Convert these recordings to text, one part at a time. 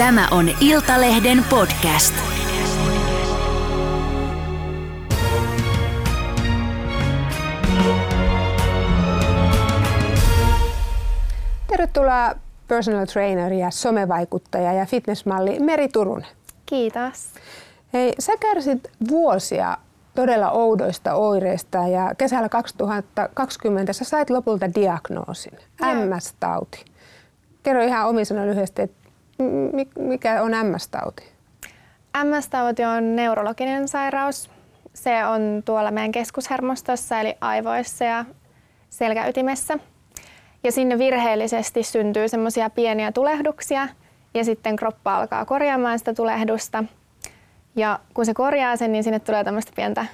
Tämä on Iltalehden podcast. Tervetuloa personal trainer ja somevaikuttaja ja fitnessmalli Meri Turunen. Kiitos. Hei, sä kärsit vuosia todella oudoista oireista ja kesällä 2020 sä sait lopulta diagnoosin, MS-tauti. Kerro ihan omisana lyhyesti, että mikä on MS-tauti? MS-tauti on neurologinen sairaus. Se on tuolla meidän keskushermostossa eli aivoissa ja selkäytimessä. Ja sinne virheellisesti syntyy semmoisia pieniä tulehduksia ja sitten kroppa alkaa korjaamaan sitä tulehdusta. Ja kun se korjaa sen, niin sinne tulee tämmöistä pientä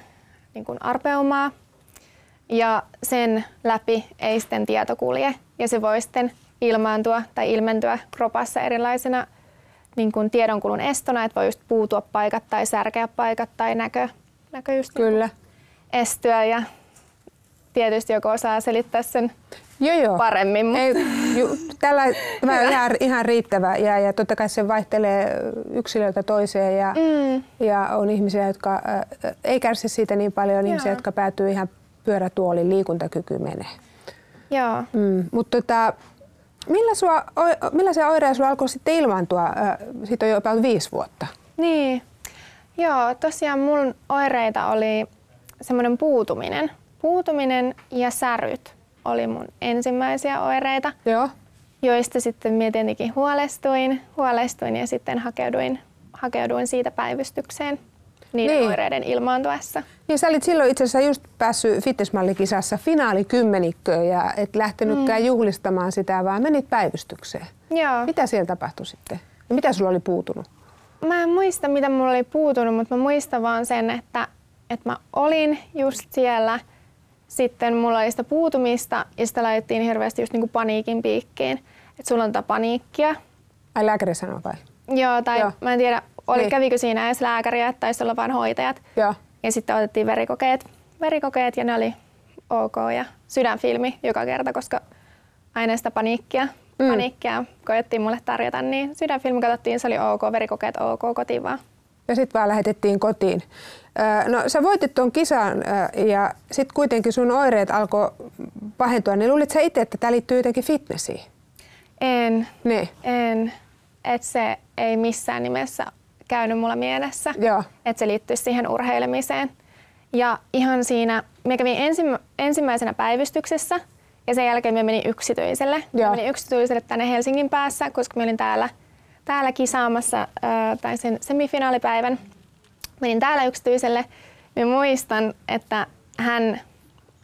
niin kuin arpeumaa. Ja sen läpi ei sitten tieto kulje ja se voi sitten ilmaantua tai ilmentyä kropassa erilaisena niin kuin tiedonkulun estona, että voi just puutua paikat tai särkeä paikat tai näkö, näkö just niinku Kyllä. Niin estyä ja tietysti joku osaa selittää sen Joo, joo. paremmin. Mutta... Ei, ju, tällä, tämä on ihan, ihan riittävä ja, ja totta kai se vaihtelee yksilöltä toiseen ja, mm. ja on ihmisiä, jotka äh, ei kärsi siitä niin paljon, on ihmisiä, jotka päätyy ihan pyörätuolin, liikuntakyky menee. Joo. Mm, mutta tota, millä sua, millaisia oireita sinulla alkoi sitten ilmaantua? Siitä on jopa viisi vuotta. Niin. Joo, tosiaan mun oireita oli semmoinen puutuminen. Puutuminen ja säryt oli mun ensimmäisiä oireita, Joo. joista sitten minä tietenkin huolestuin, huolestuin ja sitten hakeuduin, hakeuduin siitä päivystykseen niiden niin. oireiden ilmaantuessa. Niin sä olit silloin itse asiassa just päässyt fitnessmallikisassa finaalikymmenikköön ja et lähtenytkään mm. juhlistamaan sitä, vaan menit päivystykseen. Joo. Mitä siellä tapahtui sitten? Ja mitä sulla oli puutunut? Mä en muista, mitä mulla oli puutunut, mutta mä muistan vaan sen, että, että mä olin just siellä. Sitten mulla oli sitä puutumista ja sitä laitettiin hirveästi just niinku paniikin piikkiin. Että sulla on tätä paniikkia. Ai lääkäri sanoi vai? Joo, tai Joo. mä en tiedä, oli, niin. kävikö siinä edes lääkäriä, taisi olla vain hoitajat. Joo. Ja sitten otettiin verikokeet, verikokeet ja ne oli ok ja sydänfilmi joka kerta, koska aina sitä paniikkia, mm. paniikkia koettiin mulle tarjota, niin sydänfilmi katsottiin, se oli ok, verikokeet ok, kotiin vaan. Ja sitten vaan lähetettiin kotiin. No sä voitit tuon kisan ja sitten kuitenkin sun oireet alkoi pahentua, niin luulit sä itse, että tämä liittyy jotenkin fitnessiin? En. Ne. En. Että se ei missään nimessä käynyt mulla mielessä, Joo. että se liittyisi siihen urheilemiseen. Ja ihan siinä, me kävin ensimmä, ensimmäisenä päivystyksessä ja sen jälkeen me menin yksityiselle. Joo. menin yksityiselle tänne Helsingin päässä, koska mä olin täällä, täällä kisaamassa ää, tai sen semifinaalipäivän. Menin täällä yksityiselle. Mä muistan, että hän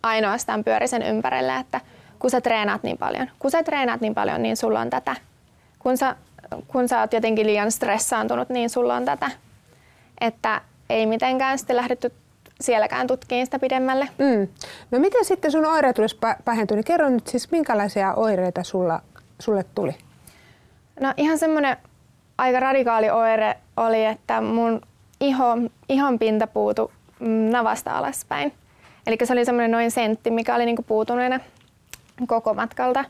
ainoastaan pyöri sen ympärille, että kun sä treenaat niin paljon, kun sä treenaat niin paljon, niin sulla on tätä. Kun sä kun sä oot jotenkin liian stressaantunut, niin sulla on tätä. Että ei mitenkään sitten lähdetty sielläkään tutkiin sitä pidemmälle. Mm. No miten sitten sun oireet tulisi pahentua? Niin kerro nyt siis, minkälaisia oireita sulla, sulle tuli? No ihan semmoinen aika radikaali oire oli, että mun iho, ihon pinta puutu mm, navasta alaspäin. Eli se oli semmoinen noin sentti, mikä oli niinku puutuneena koko matkalta.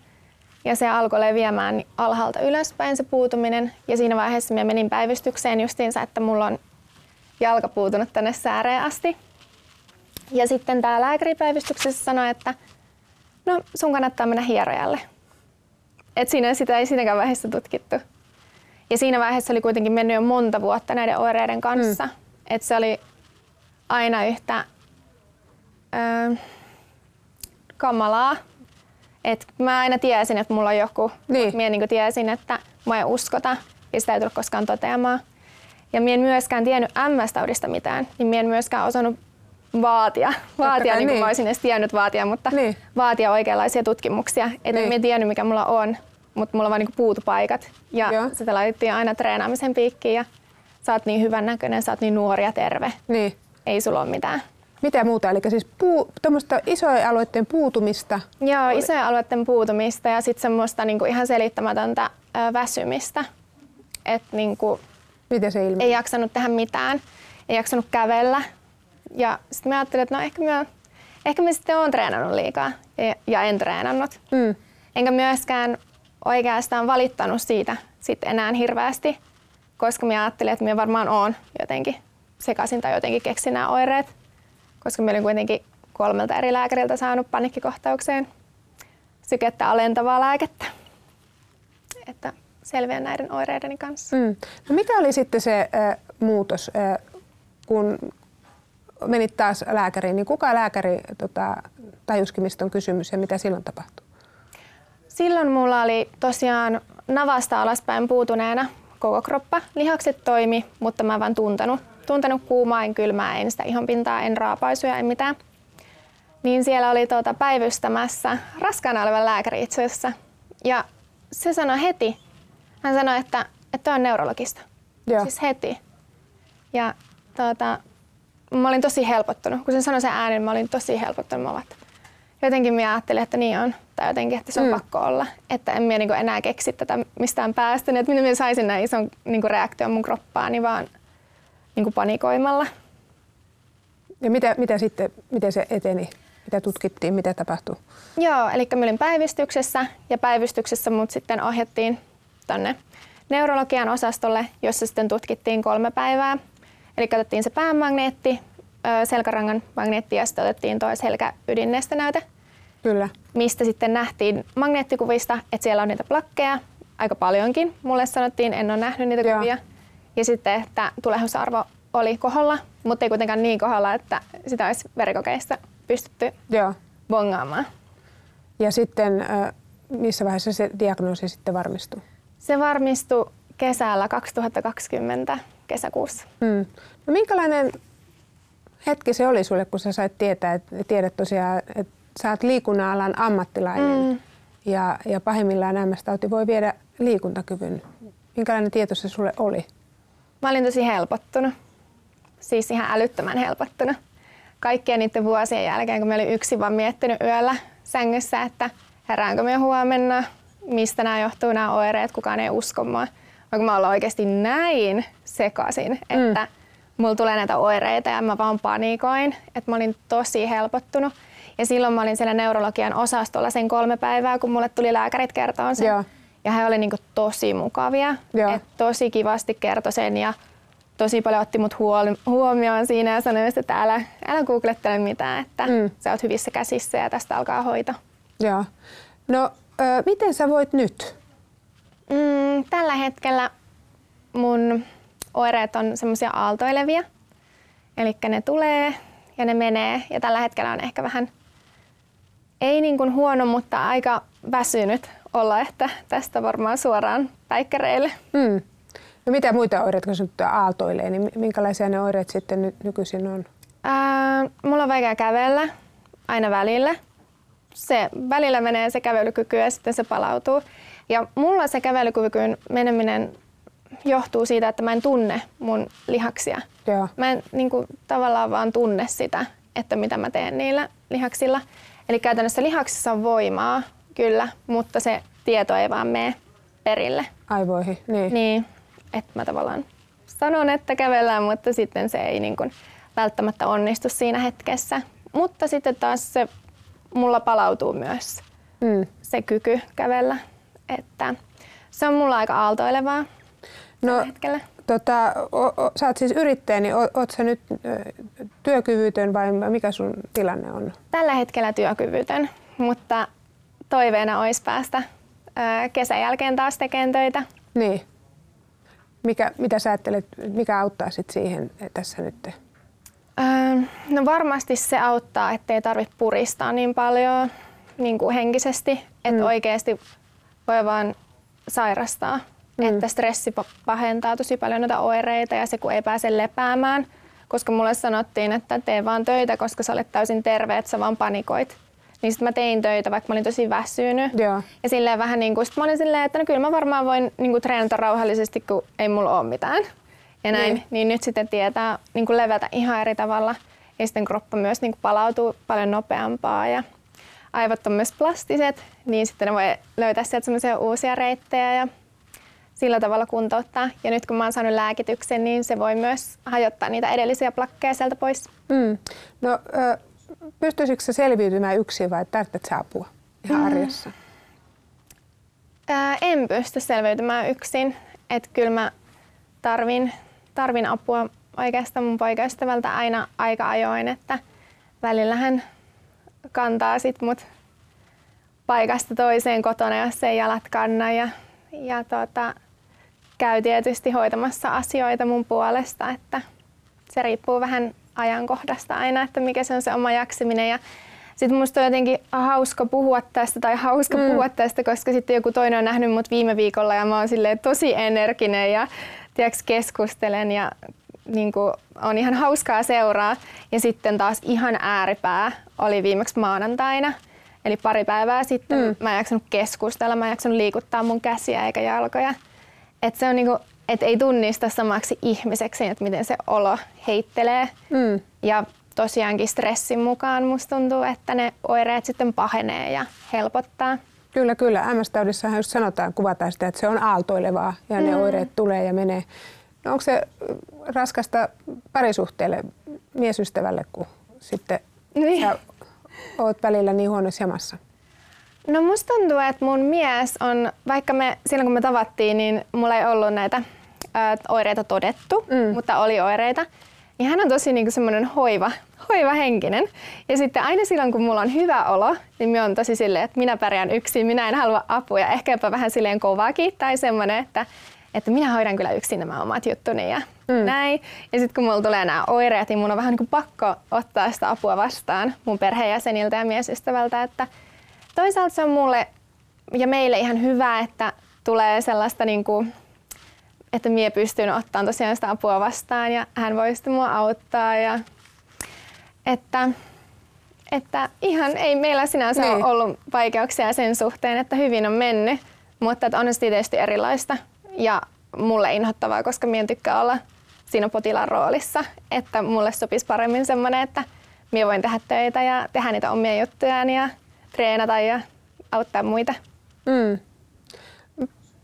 Ja se alkoi leviämään alhaalta ylöspäin se puutuminen. Ja siinä vaiheessa minä menin päivystykseen justiinsa, että mulla on jalka puutunut tänne sääreen asti. Ja sitten tämä lääkäripäivystyksessä sanoi, että no sun kannattaa mennä hierojalle. Et siinä sitä ei siinäkään vaiheessa tutkittu. Ja siinä vaiheessa oli kuitenkin mennyt jo monta vuotta näiden oireiden kanssa. Mm. Että se oli aina yhtä ö, kamalaa et mä aina tiesin, että mulla on joku. Niin. Mie niin tiesin, että mä en uskota ja sitä ei tule koskaan toteamaan. Ja mie en myöskään tiennyt MS-taudista mitään, niin mie en myöskään osannut vaatia, vaatia niin kuin niin. mä olisin edes tiennyt vaatia, mutta niin. vaatia oikeanlaisia tutkimuksia. Että niin. mie tiennyt mikä mulla on, mutta mulla vaan niin puutupaikat. Ja Joo. sitä laitettiin aina treenaamisen piikkiin ja sä oot niin hyvän näköinen, sä oot niin nuori ja terve. Niin. Ei sulla ole mitään. Mitä muuta? Eli siis puu, isojen alueiden puutumista? Joo, oli. isojen alueiden puutumista ja sitten semmoista niinku ihan selittämätöntä ö, väsymistä. Et niinku, Miten se ilmeni? Ei jaksanut tehdä mitään, ei jaksanut kävellä. Ja sitten mä ajattelin, että no ehkä mä, ehkä mä sitten oon treenannut liikaa ja, ja en treenannut. Mm. Enkä myöskään oikeastaan valittanut siitä sit enää hirveästi. koska minä ajattelin, että minä varmaan on jotenkin sekaisin tai jotenkin keksin nämä oireet, koska minä olin kuitenkin kolmelta eri lääkäriltä saanut panikkikohtaukseen sykettä alentavaa lääkettä, että selviän näiden oireideni kanssa. Mm. No mikä oli sitten se äh, muutos, äh, kun menit taas lääkäriin, niin kuka lääkäri tota, tajuskin, mistä on kysymys ja mitä silloin tapahtui? Silloin mulla oli tosiaan navasta alaspäin puutuneena koko kroppa. Lihakset toimi, mutta mä en vaan tuntenut. Tuntenut kuumaa, en kylmää, en sitä ihan pintaa, en raapaisuja, en mitään. Niin siellä oli tuota päivystämässä raskaana oleva lääkäri itse asiassa. Ja se sanoi heti, hän sanoi, että, että on neurologista. Joo. Siis heti. Ja tuota, mä olin tosi helpottunut. Kun se sanoi sen äänen, mä olin tosi helpottunut. Mä jotenkin mä ajattelin, että niin on. Tai jotenkin, että se on mm. pakko olla. Että en minä niinku enää keksi tätä mistään päästä. Niin, että minä, minä saisin näin ison niinku reaktion mun kroppaani vaan niinku panikoimalla. Ja mitä, mitä sitten, miten se eteni? Mitä tutkittiin, mitä tapahtui? Joo, eli mä olin päivystyksessä ja päivystyksessä mut sitten ohjattiin tonne neurologian osastolle, jossa sitten tutkittiin kolme päivää. Eli katsottiin se päämagneetti, selkärangan magneetti ja sitten otettiin tuo selkäydinnestenäyte. Kyllä. Mistä sitten nähtiin magneettikuvista, että siellä on niitä plakkeja aika paljonkin. Mulle sanottiin, en ole nähnyt niitä Joo. kuvia. Ja sitten, että tulehdusarvo oli koholla, mutta ei kuitenkaan niin koholla, että sitä olisi verikokeissa pystytty Joo. bongaamaan. Ja sitten missä vaiheessa se diagnoosi sitten varmistui? Se varmistui kesällä 2020 kesäkuussa. Hmm. No minkälainen hetki se oli sulle, kun sä sait tietää, että tiedät tosiaan, että sä oot liikunnan alan ammattilainen mm. ja, ja pahimmillaan MS-tauti voi viedä liikuntakyvyn. Minkälainen tieto se sulle oli? Mä olin tosi helpottunut. Siis ihan älyttömän helpottunut. Kaikkien niiden vuosien jälkeen, kun mä olin yksin vaan miettinyt yöllä sängyssä, että heräänkö me huomenna, mistä nämä johtuu nämä oireet, kukaan ei usko mua. Vaikka mä olin oikeasti näin sekaisin, että mm. mulla tulee näitä oireita ja mä vaan panikoin, että mä olin tosi helpottunut. Ja silloin mä olin siellä neurologian osastolla sen kolme päivää, kun mulle tuli lääkärit kertoa sen. Joo. Ja he olivat niinku tosi mukavia. Et tosi kivasti kertoi sen ja tosi paljon otti mut huomioon siinä ja sanoi, että älä, älä googlettele mitään, että mm. sä oot hyvissä käsissä ja tästä alkaa hoito. Joo. No, ö, miten sä voit nyt? Mm, tällä hetkellä mun oireet on semmoisia aaltoilevia. Eli ne tulee ja ne menee. Ja tällä hetkellä on ehkä vähän ei niin kuin huono, mutta aika väsynyt olla, että tästä varmaan suoraan päikkäreille. Mm. No mitä muita oireita, kun sinut aaltoilee, niin minkälaisia ne oireet sitten ny- nykyisin on? Ää, mulla on vaikea kävellä aina välillä. Se välillä menee se kävelykyky ja sitten se palautuu. Ja mulla se kävelykyvyn meneminen johtuu siitä, että mä en tunne mun lihaksia. Joo. Mä en niin kuin, tavallaan vaan tunne sitä, että mitä mä teen niillä lihaksilla. Eli käytännössä lihaksissa on voimaa, kyllä, mutta se tieto ei vaan mene perille. Aivoihin, niin. Niin, että mä tavallaan sanon, että kävellään, mutta sitten se ei niin kuin välttämättä onnistu siinä hetkessä. Mutta sitten taas se mulla palautuu myös mm. se kyky kävellä. Että se on mulla aika aaltoilevaa no, hetkellä. Tota, o, o, sä oot siis yrittäjä, niin oot sä nyt työkyvytön vai mikä sun tilanne on? Tällä hetkellä työkyvytön, mutta toiveena olisi päästä kesän jälkeen taas tekemään töitä. Niin. Mikä, mitä sä ajattelet, mikä auttaa sit siihen tässä nyt? Öö, no varmasti se auttaa, ettei tarvitse puristaa niin paljon niin kuin henkisesti, että mm. oikeasti voi vaan sairastaa Mm. Että stressi pahentaa tosi paljon noita oireita ja se kun ei pääse lepäämään, koska mulle sanottiin, että tee vaan töitä, koska sä olet täysin terve, että sä vaan panikoit. Niin sitten mä tein töitä, vaikka mä olin tosi väsynyt. Joo. Ja silleen vähän niin kuin, sit mä olin silleen, että no kyllä mä varmaan voin niin kuin treenata rauhallisesti, kun ei mulla ole mitään. Ja näin. Niin, niin nyt sitten tietää niin kuin levätä ihan eri tavalla. Ja sitten kroppa myös niin kuin palautuu paljon nopeampaa. Ja aivot on myös plastiset, niin sitten ne voi löytää sieltä semmoisia uusia reittejä. Ja sillä tavalla kuntouttaa. Ja nyt kun mä oon saanut lääkityksen, niin se voi myös hajottaa niitä edellisiä plakkeja sieltä pois. Mm. No, pystyisikö se selviytymään yksin vai tarvitsetko apua ihan mm. arjessa? Mm. Ää, en pysty selviytymään yksin. Että kyllä mä tarvin, tarvin apua oikeastaan mun poikaystävältä aina aika ajoin, että välillä hän kantaa sit mut paikasta toiseen kotona, jos ei jalat kanna ja, ja tota, käy tietysti hoitamassa asioita mun puolesta, että se riippuu vähän ajankohdasta aina, että mikä se on se oma jaksaminen ja sitten musta on jotenkin hauska puhua tästä tai hauska mm. puhua tästä, koska sitten joku toinen on nähnyt mut viime viikolla ja mä oon silleen tosi energinen ja tiiäks, keskustelen ja niin kuin, on ihan hauskaa seuraa. Ja sitten taas ihan ääripää oli viimeksi maanantaina. Eli pari päivää sitten mm. mä en jaksanut keskustella, mä en jaksanut liikuttaa mun käsiä eikä jalkoja. Et se on niinku, et ei tunnista samaksi ihmiseksi, että miten se olo heittelee. Mm. Ja tosiaankin stressin mukaan musta tuntuu, että ne oireet sitten pahenee ja helpottaa. Kyllä, kyllä. MS-taudissahan just sanotaan, kuvataan sitä, että se on aaltoilevaa ja mm. ne oireet tulee ja menee. No onko se raskasta parisuhteelle, miesystävälle, kun sitten niin. sä oot välillä niin huonossa jamassa? No musta tuntuu, että mun mies on, vaikka me silloin kun me tavattiin, niin mulla ei ollut näitä ää, oireita todettu, mm. mutta oli oireita. Niin hän on tosi niinku semmoinen hoiva, hoiva henkinen. Ja sitten aina silloin, kun mulla on hyvä olo, niin minä on tosi silleen, että minä pärjään yksin, minä en halua apua ja ehkä jopa vähän silleen kovaakin tai semmoinen, että, että minä hoidan kyllä yksin nämä omat juttuni ja mm. näin. Ja sitten kun mulla tulee nämä oireet, niin mun on vähän niin kuin pakko ottaa sitä apua vastaan mun perheenjäseniltä ja miesystävältä, että toisaalta se on mulle ja meille ihan hyvä, että tulee sellaista niin kuin, että mie pystyn ottamaan tosiaan sitä apua vastaan ja hän voi sitten mua auttaa ja että, että ihan ei meillä sinänsä niin. ole ollut vaikeuksia sen suhteen, että hyvin on mennyt, mutta että on se tietysti erilaista ja mulle inhottavaa, koska mien tykkää olla siinä potilaan roolissa, että mulle sopisi paremmin semmoinen, että minä voin tehdä töitä ja tehdä niitä omia juttujaan ja treenata ja auttaa muita. Mm.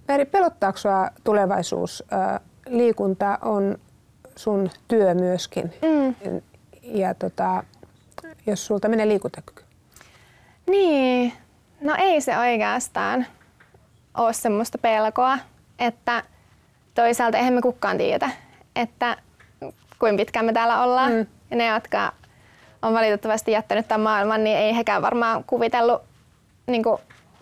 Meri, pelottaako sinua tulevaisuus? Liikunta on sun työ myöskin. Mm. Ja tota, jos sulta menee liikuntakyky? Niin, no ei se oikeastaan ole semmoista pelkoa, että toisaalta eihän me kukaan tiedä, että kuinka pitkään me täällä ollaan. Mm. Ja ne, jotka on valitettavasti jättänyt tämän maailman, niin ei hekään varmaan kuvitellut niin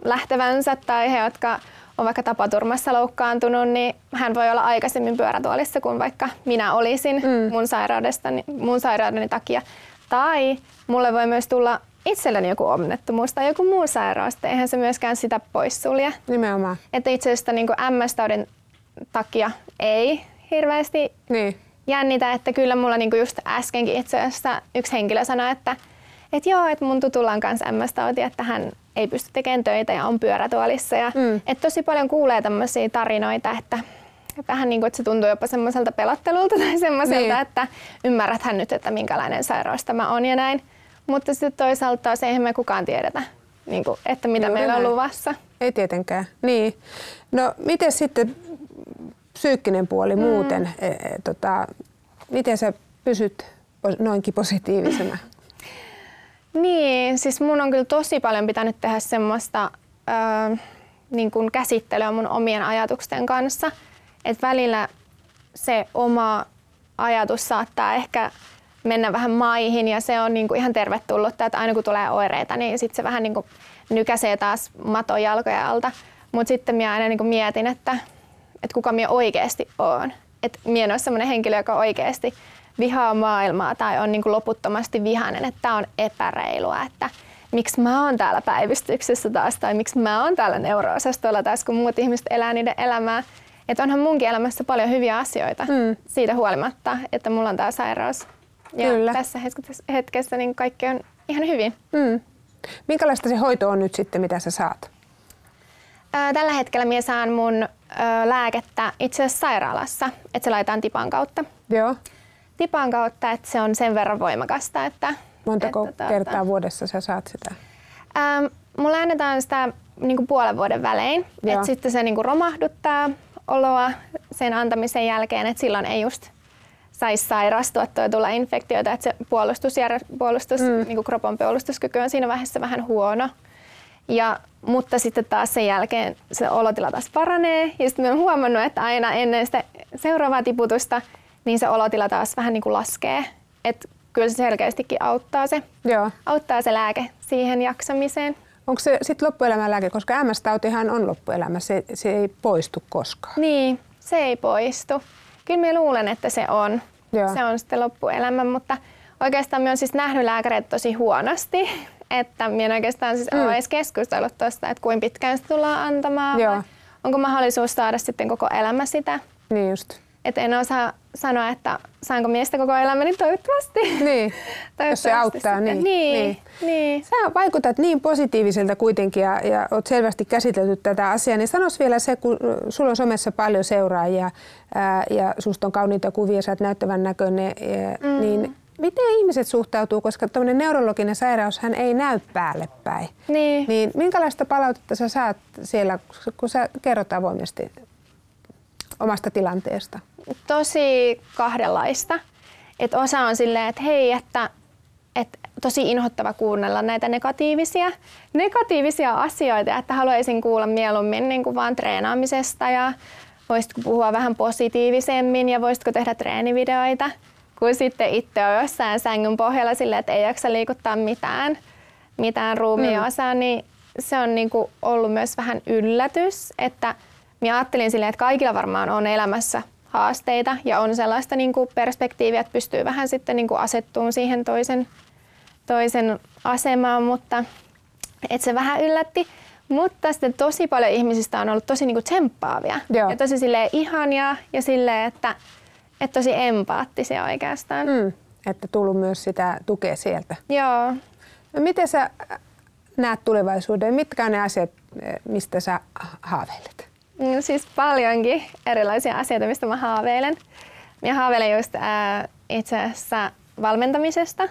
lähtevänsä tai he, jotka on vaikka tapaturmassa loukkaantunut, niin hän voi olla aikaisemmin pyörätuolissa kuin vaikka minä olisin mm. mun, sairaudestani, mun sairaudeni takia. Tai mulle voi myös tulla itselleni joku onnettomuus tai joku muu sairaus, eihän se myöskään sitä poissulje. Nimenomaan. Että itse asiassa niin MS-taudin takia ei hirveästi niin. Jännitä, että kyllä mulla niin kuin just äskenkin itse asiassa yksi henkilö sanoi, että että joo, että mun tutulla on kanssa MS-tauti, että hän ei pysty tekemään töitä ja on pyörätuolissa. Ja mm. että tosi paljon kuulee tämmöisiä tarinoita, että vähän niin kuin, että se tuntuu jopa semmoiselta pelottelulta tai semmoiselta, niin. että ymmärräthän nyt, että minkälainen sairaus tämä on ja näin. Mutta sitten toisaalta se eihän me kukaan tiedetä, niin kuin, että mitä Juuri meillä on näin. luvassa. Ei tietenkään. Niin. No miten sitten psyykkinen puoli mm. muuten? E, e, tota, miten sä pysyt noinkin positiivisena? Niin, siis mun on kyllä tosi paljon pitänyt tehdä semmoista öö, niin kuin käsittelyä mun omien ajatusten kanssa. Että välillä se oma ajatus saattaa ehkä mennä vähän maihin ja se on niin kuin ihan tervetullut, että aina kun tulee oireita, niin sitten se vähän niin kuin nykäisee taas maton jalkoja alta. Mutta sitten minä aina niin kuin mietin, että, että kuka minä oikeasti olen. Että minä en ole sellainen henkilö, joka oikeasti vihaa maailmaa tai on niin kuin loputtomasti vihainen, että tämä on epäreilua, että miksi mä oon täällä päivystyksessä taas tai miksi mä oon täällä neuroosastolla taas, kun muut ihmiset elää niiden elämää. Että onhan munkin elämässä paljon hyviä asioita mm. siitä huolimatta, että mulla on tämä sairaus. Ja Kyllä. tässä hetkessä niin kaikki on ihan hyvin. Mm. Minkälaista se hoito on nyt sitten, mitä sä saat? Tällä hetkellä minä saan mun lääkettä itse asiassa sairaalassa, että se laitetaan tipan kautta. Joo tipan kautta, että se on sen verran voimakasta. Että, Montako että, tuota, kertaa vuodessa sä saat sitä? Ähm, mulla annetaan sitä niin kuin puolen vuoden välein. että sitten se niin kuin romahduttaa oloa sen antamisen jälkeen, että silloin ei just saisi sairastua tai tulla infektioita, että se puolustus, puolustus mm. niin kuin kropon puolustuskyky on siinä vaiheessa vähän huono. Ja, mutta sitten taas sen jälkeen se olotila taas paranee. Ja sitten olen huomannut, että aina ennen sitä, seuraavaa tiputusta, niin se olotila taas vähän niin kuin laskee. Et kyllä se selkeästikin auttaa se, Joo. auttaa se lääke siihen jaksamiseen. Onko se sitten loppuelämän lääke, koska MS-tautihan on loppuelämä, se, se ei poistu koskaan. Niin, se ei poistu. Kyllä minä luulen, että se on. Joo. Se on sitten loppuelämä, mutta oikeastaan minä olen siis nähnyt lääkäreitä tosi huonosti. Että minä en oikeastaan siis mm. ole edes keskustellut tuosta, että kuinka pitkään sitä tullaan antamaan. Joo. vai Onko mahdollisuus saada sitten koko elämä sitä. Niin just. Et en osaa sanoa, että saanko miestä koko elämäni toivottavasti. Niin, jos se Toivottavasti auttaa, sitten. niin. Niin, niin. Sä vaikutat niin positiiviselta kuitenkin ja, ja oot selvästi käsitelty tätä asiaa, niin sanos vielä se, kun sulla on somessa paljon seuraajia ää, ja susta on kauniita kuvia, sä oot näyttävän näköinen, ja, mm. niin miten ihmiset suhtautuu, koska tämmöinen neurologinen sairaus hän ei näy päälle päin. Niin. Niin minkälaista palautetta sä saat siellä, kun sä kerrot avoimesti omasta tilanteesta? tosi kahdenlaista. Et osa on silleen, että hei, että, että tosi inhottava kuunnella näitä negatiivisia, negatiivisia asioita, että haluaisin kuulla mieluummin niin kuin vaan treenaamisesta ja voisitko puhua vähän positiivisemmin ja voisitko tehdä treenivideoita, kun sitten itse on jossain sängyn pohjalla silleen, että ei jaksa liikuttaa mitään, mitään ruumiin osaa, niin se on niin kuin ollut myös vähän yllätys, että minä ajattelin silleen, että kaikilla varmaan on elämässä haasteita ja on sellaista niin kuin perspektiiviä, että pystyy vähän sitten niin kuin asettumaan siihen toisen, toisen asemaan, mutta et se vähän yllätti. Mutta sitten tosi paljon ihmisistä on ollut tosi niin kuin tsemppaavia Joo. ja tosi silleen ihania ja silleen, että, että tosi empaattisia oikeastaan. Mm. Että tullut myös sitä tukea sieltä. Joo. No miten sä näet tulevaisuuden? Mitkä on ne asiat, eh, mistä sä haaveilet? No siis paljonkin erilaisia asioita, mistä mä haaveilen. Mä haaveilen just ää, itse asiassa valmentamisesta.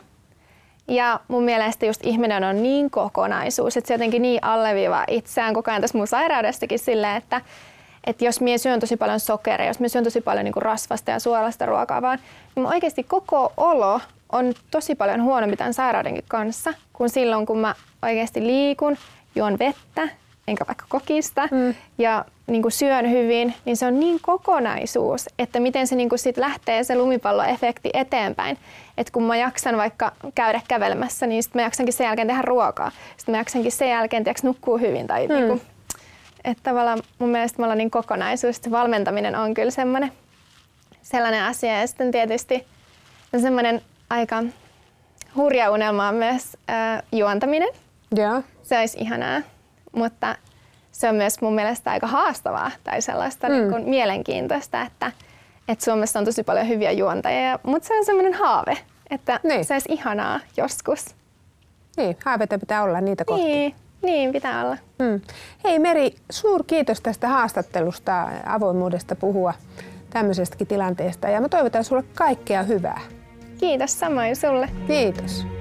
Ja mun mielestä just ihminen on niin kokonaisuus, että se jotenkin niin alleviivaa itseään koko ajan tässä mun sairaudestakin silleen, että, että jos mie syön tosi paljon sokeria, jos mie syön tosi paljon niin rasvasta ja suolasta ruokaa vaan, niin mun oikeasti koko olo on tosi paljon huonompi tämän sairaudenkin kanssa, kuin silloin kun mä oikeasti liikun, juon vettä, enkä vaikka kokista mm. ja niin kuin syön hyvin, niin se on niin kokonaisuus, että miten se niin kuin sit lähtee se lumipalloefekti eteenpäin. Että kun mä jaksan vaikka käydä kävelemässä, niin sitten mä jaksankin sen jälkeen tehdä ruokaa. Sitten mä jaksankin sen jälkeen tiiäks, nukkuu hyvin. Tai mm. niin kuin, että tavallaan mun mielestä me ollaan niin kokonaisuus. Se valmentaminen on kyllä semmoinen, sellainen asia. Ja sitten tietysti on semmoinen aika hurja unelma on myös äh, juontaminen. Joo. Se olisi ihanaa, mutta se on myös mun mielestä aika haastavaa tai sellaista mm. niin kuin mielenkiintoista, että, että Suomessa on tosi paljon hyviä juontajia, mutta se on semmoinen haave, että Niin. se olisi ihanaa joskus. Niin, haaveita pitää olla niitä kohti. Niin, niin pitää olla. Mm. Hei Meri, suur kiitos tästä haastattelusta, avoimuudesta puhua tämmöisestäkin tilanteesta ja mä toivotan sulle kaikkea hyvää. Kiitos samoin sulle. Kiitos.